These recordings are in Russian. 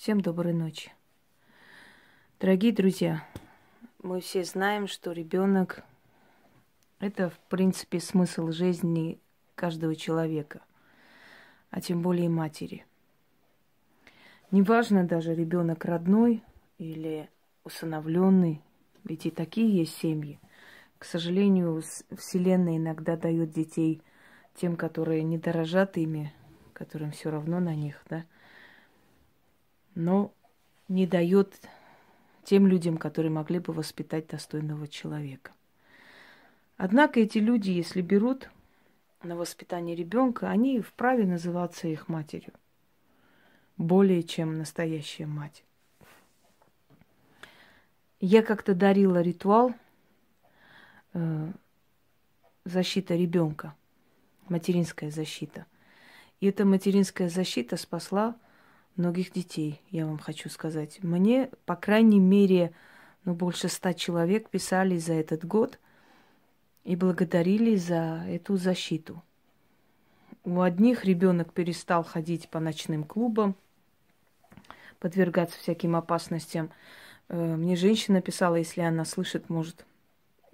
Всем доброй ночи. Дорогие друзья, мы все знаем, что ребенок это, в принципе, смысл жизни каждого человека, а тем более матери. Неважно даже ребенок родной или усыновленный, ведь и такие есть семьи. К сожалению, Вселенная иногда дает детей тем, которые не дорожат ими, которым все равно на них, да, но не дает тем людям, которые могли бы воспитать достойного человека. Однако эти люди, если берут на воспитание ребенка, они вправе называться их матерью. Более чем настоящая мать. Я как-то дарила ритуал э, защита ребенка, материнская защита. И эта материнская защита спасла многих детей, я вам хочу сказать. Мне, по крайней мере, ну, больше ста человек писали за этот год и благодарили за эту защиту. У одних ребенок перестал ходить по ночным клубам, подвергаться всяким опасностям. Э, мне женщина писала, если она слышит, может,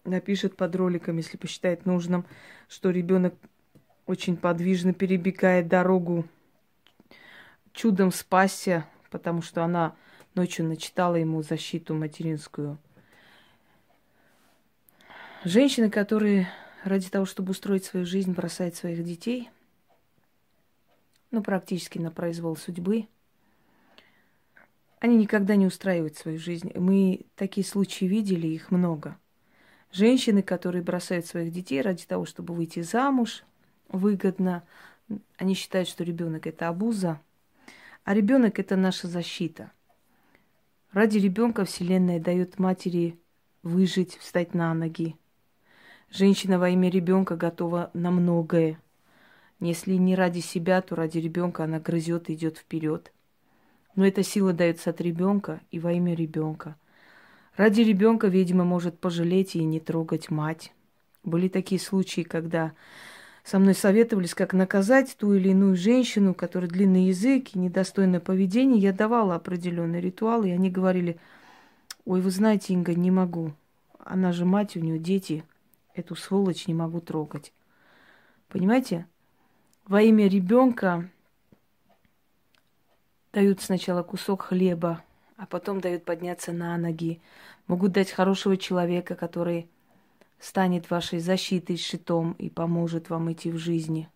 напишет под роликом, если посчитает нужным, что ребенок очень подвижно перебегает дорогу, чудом спасся, потому что она ночью начитала ему защиту материнскую. Женщины, которые ради того, чтобы устроить свою жизнь, бросают своих детей, ну, практически на произвол судьбы, они никогда не устраивают свою жизнь. Мы такие случаи видели, их много. Женщины, которые бросают своих детей ради того, чтобы выйти замуж – выгодно. Они считают, что ребенок это обуза, а ребенок это наша защита. Ради ребенка Вселенная дает матери выжить, встать на ноги. Женщина во имя ребенка готова на многое. Если не ради себя, то ради ребенка она грызет и идет вперед. Но эта сила дается от ребенка и во имя ребенка. Ради ребенка ведьма может пожалеть и не трогать мать. Были такие случаи, когда со мной советовались, как наказать ту или иную женщину, которая длинный язык и недостойное поведение. Я давала определенные ритуалы, и они говорили, ой, вы знаете, Инга, не могу. Она же мать, у нее дети. Эту сволочь не могу трогать. Понимаете? Во имя ребенка дают сначала кусок хлеба, а потом дают подняться на ноги. Могут дать хорошего человека, который станет вашей защитой, щитом и поможет вам идти в жизни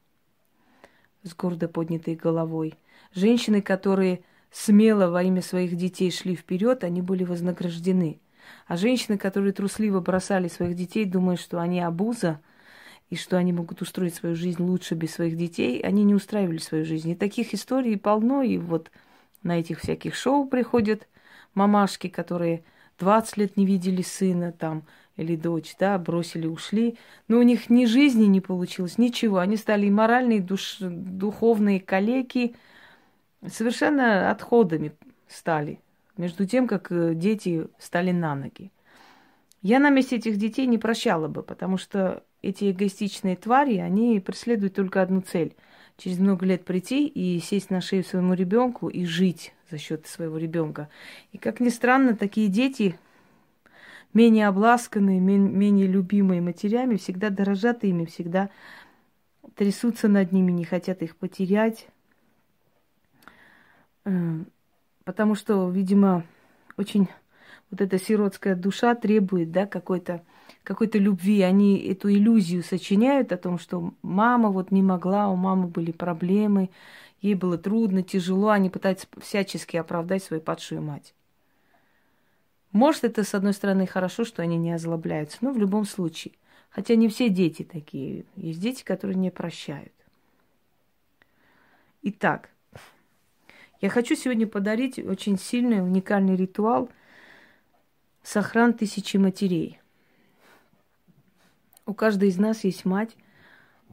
с гордо поднятой головой. Женщины, которые смело во имя своих детей шли вперед, они были вознаграждены. А женщины, которые трусливо бросали своих детей, думая, что они обуза, и что они могут устроить свою жизнь лучше без своих детей, они не устраивали свою жизнь. И таких историй полно, и вот на этих всяких шоу приходят мамашки, которые 20 лет не видели сына, там, или дочь, да, бросили, ушли. Но у них ни жизни не получилось, ничего. Они стали и моральные, душ, духовные калеки, совершенно отходами стали. Между тем, как э, дети стали на ноги. Я на месте этих детей не прощала бы, потому что эти эгоистичные твари, они преследуют только одну цель. Через много лет прийти и сесть на шею своему ребенку и жить за счет своего ребенка. И как ни странно, такие дети менее обласканные, менее любимые матерями, всегда дорожат ими, всегда трясутся над ними, не хотят их потерять. Э, потому что, видимо, очень вот эта сиротская душа требует, да, какой-то какой-то любви. Они эту иллюзию сочиняют о том, что мама вот не могла, у мамы были проблемы, ей было трудно, тяжело. Они пытаются всячески оправдать свою падшую мать. Может, это, с одной стороны, хорошо, что они не озлобляются, но в любом случае. Хотя не все дети такие. Есть дети, которые не прощают. Итак, я хочу сегодня подарить очень сильный, уникальный ритуал «Сохран тысячи матерей». У каждой из нас есть мать.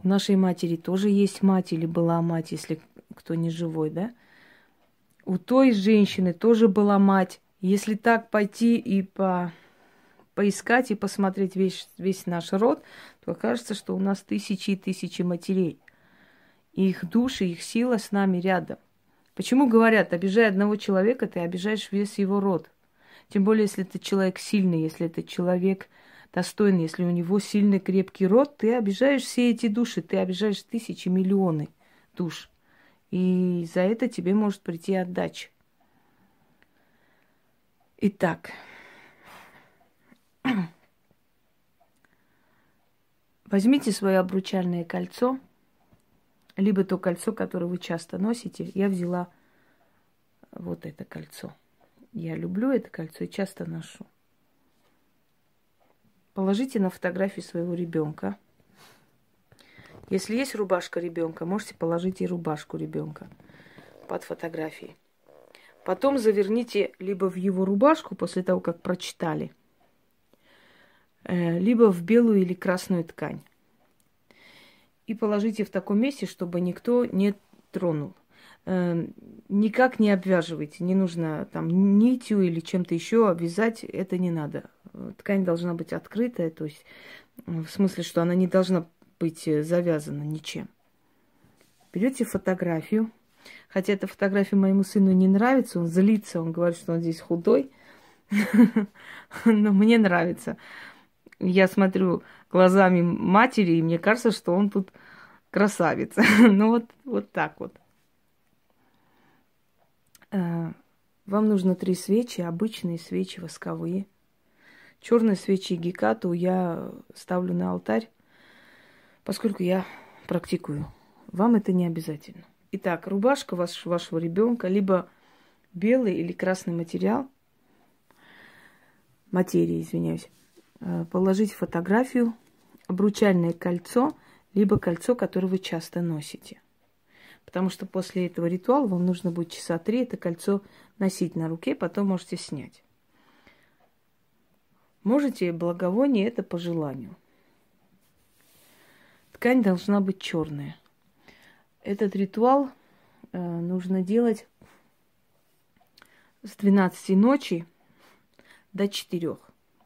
У нашей матери тоже есть мать или была мать, если кто не живой, да? У той женщины тоже была мать. Если так пойти и по, поискать и посмотреть весь, весь наш род, то окажется, что у нас тысячи и тысячи матерей. И их души, их сила с нами рядом. Почему говорят, обижая одного человека, ты обижаешь весь его род? Тем более, если это человек сильный, если это человек достойный, если у него сильный крепкий род, ты обижаешь все эти души, ты обижаешь тысячи, миллионы душ. И за это тебе может прийти отдача. Итак, возьмите свое обручальное кольцо, либо то кольцо, которое вы часто носите. Я взяла вот это кольцо. Я люблю это кольцо и часто ношу. Положите на фотографию своего ребенка. Если есть рубашка ребенка, можете положить и рубашку ребенка под фотографией. Потом заверните либо в его рубашку после того, как прочитали, э, либо в белую или красную ткань. И положите в таком месте, чтобы никто не тронул. Э, никак не обвяживайте. Не нужно там нитью или чем-то еще обвязать. Это не надо. Ткань должна быть открытая, то есть в смысле, что она не должна быть завязана ничем. Берете фотографию, Хотя эта фотография моему сыну не нравится, он злится, он говорит, что он здесь худой. Но мне нравится. Я смотрю глазами матери, и мне кажется, что он тут красавец. ну вот, вот так вот. Э, вам нужно три свечи, обычные свечи восковые. Черные свечи гекату я ставлю на алтарь, поскольку я практикую. Вам это не обязательно. Итак, рубашка ваш, вашего ребенка, либо белый или красный материал, материи, извиняюсь, э, положить фотографию, обручальное кольцо, либо кольцо, которое вы часто носите. Потому что после этого ритуала вам нужно будет часа три это кольцо носить на руке, потом можете снять. Можете благовоние это по желанию. Ткань должна быть черная. Этот ритуал э, нужно делать с 12 ночи до 4.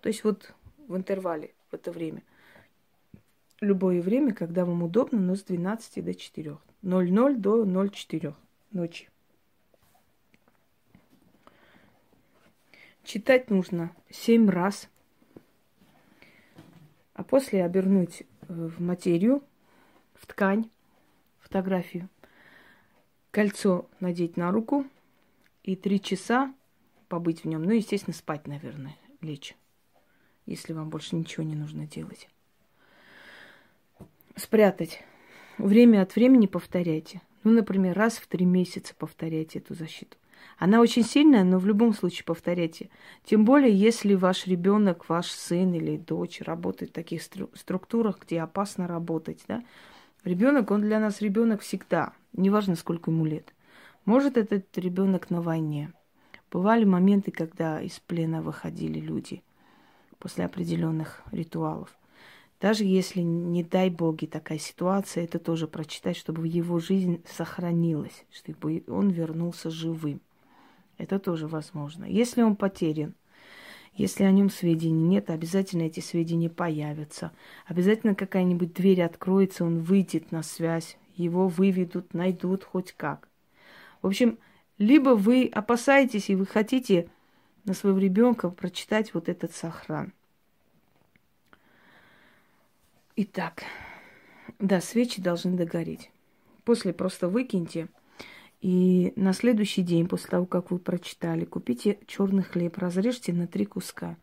То есть вот в интервале, в это время. Любое время, когда вам удобно, но с 12 до 4. 00 до 04 ночи. Читать нужно 7 раз, а после обернуть э, в материю, в ткань, фотографию. Кольцо надеть на руку и три часа побыть в нем. Ну, естественно, спать, наверное, лечь, если вам больше ничего не нужно делать. Спрятать. Время от времени повторяйте. Ну, например, раз в три месяца повторяйте эту защиту. Она очень сильная, но в любом случае повторяйте. Тем более, если ваш ребенок, ваш сын или дочь работает в таких структурах, где опасно работать, да, Ребенок, он для нас ребенок всегда, неважно, сколько ему лет. Может, этот ребенок на войне. Бывали моменты, когда из плена выходили люди после определенных ритуалов. Даже если, не дай боги, такая ситуация, это тоже прочитать, чтобы его жизнь сохранилась, чтобы он вернулся живым. Это тоже возможно. Если он потерян, если о нем сведений нет, обязательно эти сведения появятся. Обязательно какая-нибудь дверь откроется, он выйдет на связь, его выведут, найдут хоть как. В общем, либо вы опасаетесь и вы хотите на своего ребенка прочитать вот этот сохран. Итак, да, свечи должны догореть. После просто выкиньте – и на следующий день, после того, как вы прочитали, купите черный хлеб, разрежьте на три куска.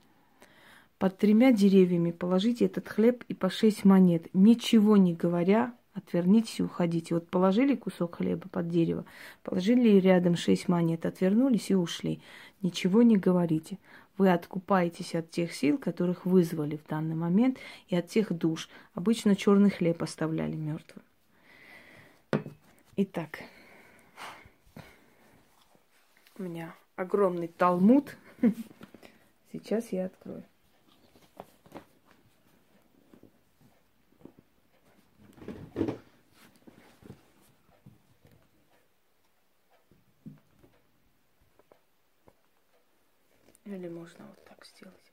Под тремя деревьями положите этот хлеб и по шесть монет. Ничего не говоря, отвернитесь и уходите. Вот положили кусок хлеба под дерево, положили рядом шесть монет, отвернулись и ушли. Ничего не говорите. Вы откупаетесь от тех сил, которых вызвали в данный момент, и от тех душ. Обычно черный хлеб оставляли мертвым. Итак. У меня огромный талмуд. Сейчас я открою. Или можно вот так сделать,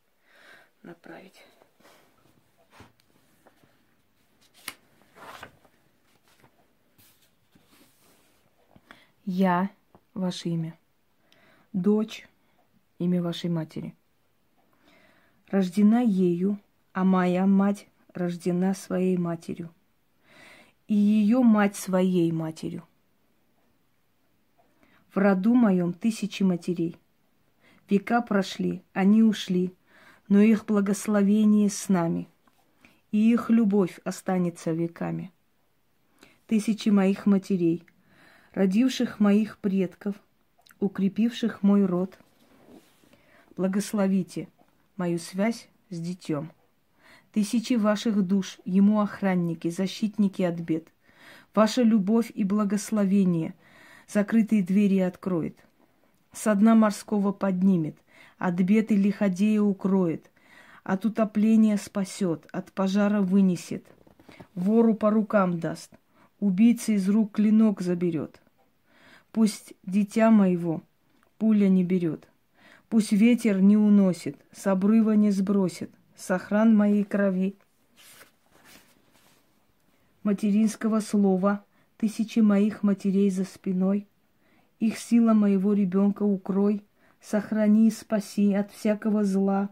направить. Я ваше имя. Дочь – имя вашей матери. Рождена ею, а моя мать рождена своей матерью. И ее мать своей матерью. В роду моем тысячи матерей. Века прошли, они ушли, но их благословение с нами, и их любовь останется веками. Тысячи моих матерей, родивших моих предков, укрепивших мой род, благословите мою связь с детем. Тысячи ваших душ, ему охранники, защитники от бед. Ваша любовь и благословение закрытые двери откроет. Со дна морского поднимет, от бед и лиходея укроет, от утопления спасет, от пожара вынесет, вору по рукам даст, убийца из рук клинок заберет. Пусть дитя моего пуля не берет, пусть ветер не уносит, с обрыва не сбросит — сохран моей крови, материнского слова, тысячи моих матерей за спиной, их сила моего ребенка укрой, сохрани и спаси от всякого зла,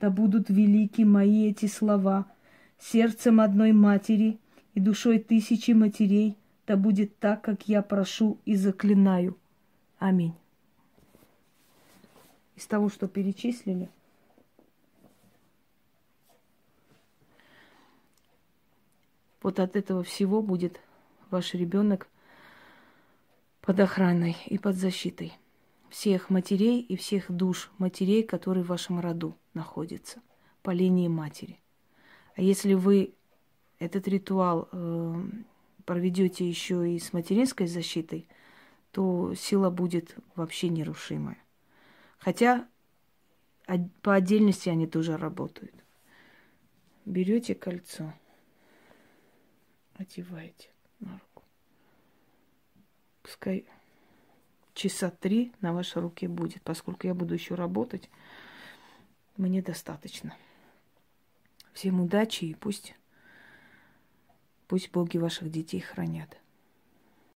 да будут велики мои эти слова, сердцем одной матери и душой тысячи матерей, да будет так, как я прошу и заклинаю. Аминь. Из того, что перечислили, Вот от этого всего будет ваш ребенок под охраной и под защитой всех матерей и всех душ матерей, которые в вашем роду находятся по линии матери. А если вы этот ритуал э, проведете еще и с материнской защитой, то сила будет вообще нерушимая. Хотя по отдельности они тоже работают. Берете кольцо одеваете на руку. Пускай часа три на вашей руке будет, поскольку я буду еще работать, мне достаточно. Всем удачи и пусть, пусть боги ваших детей хранят.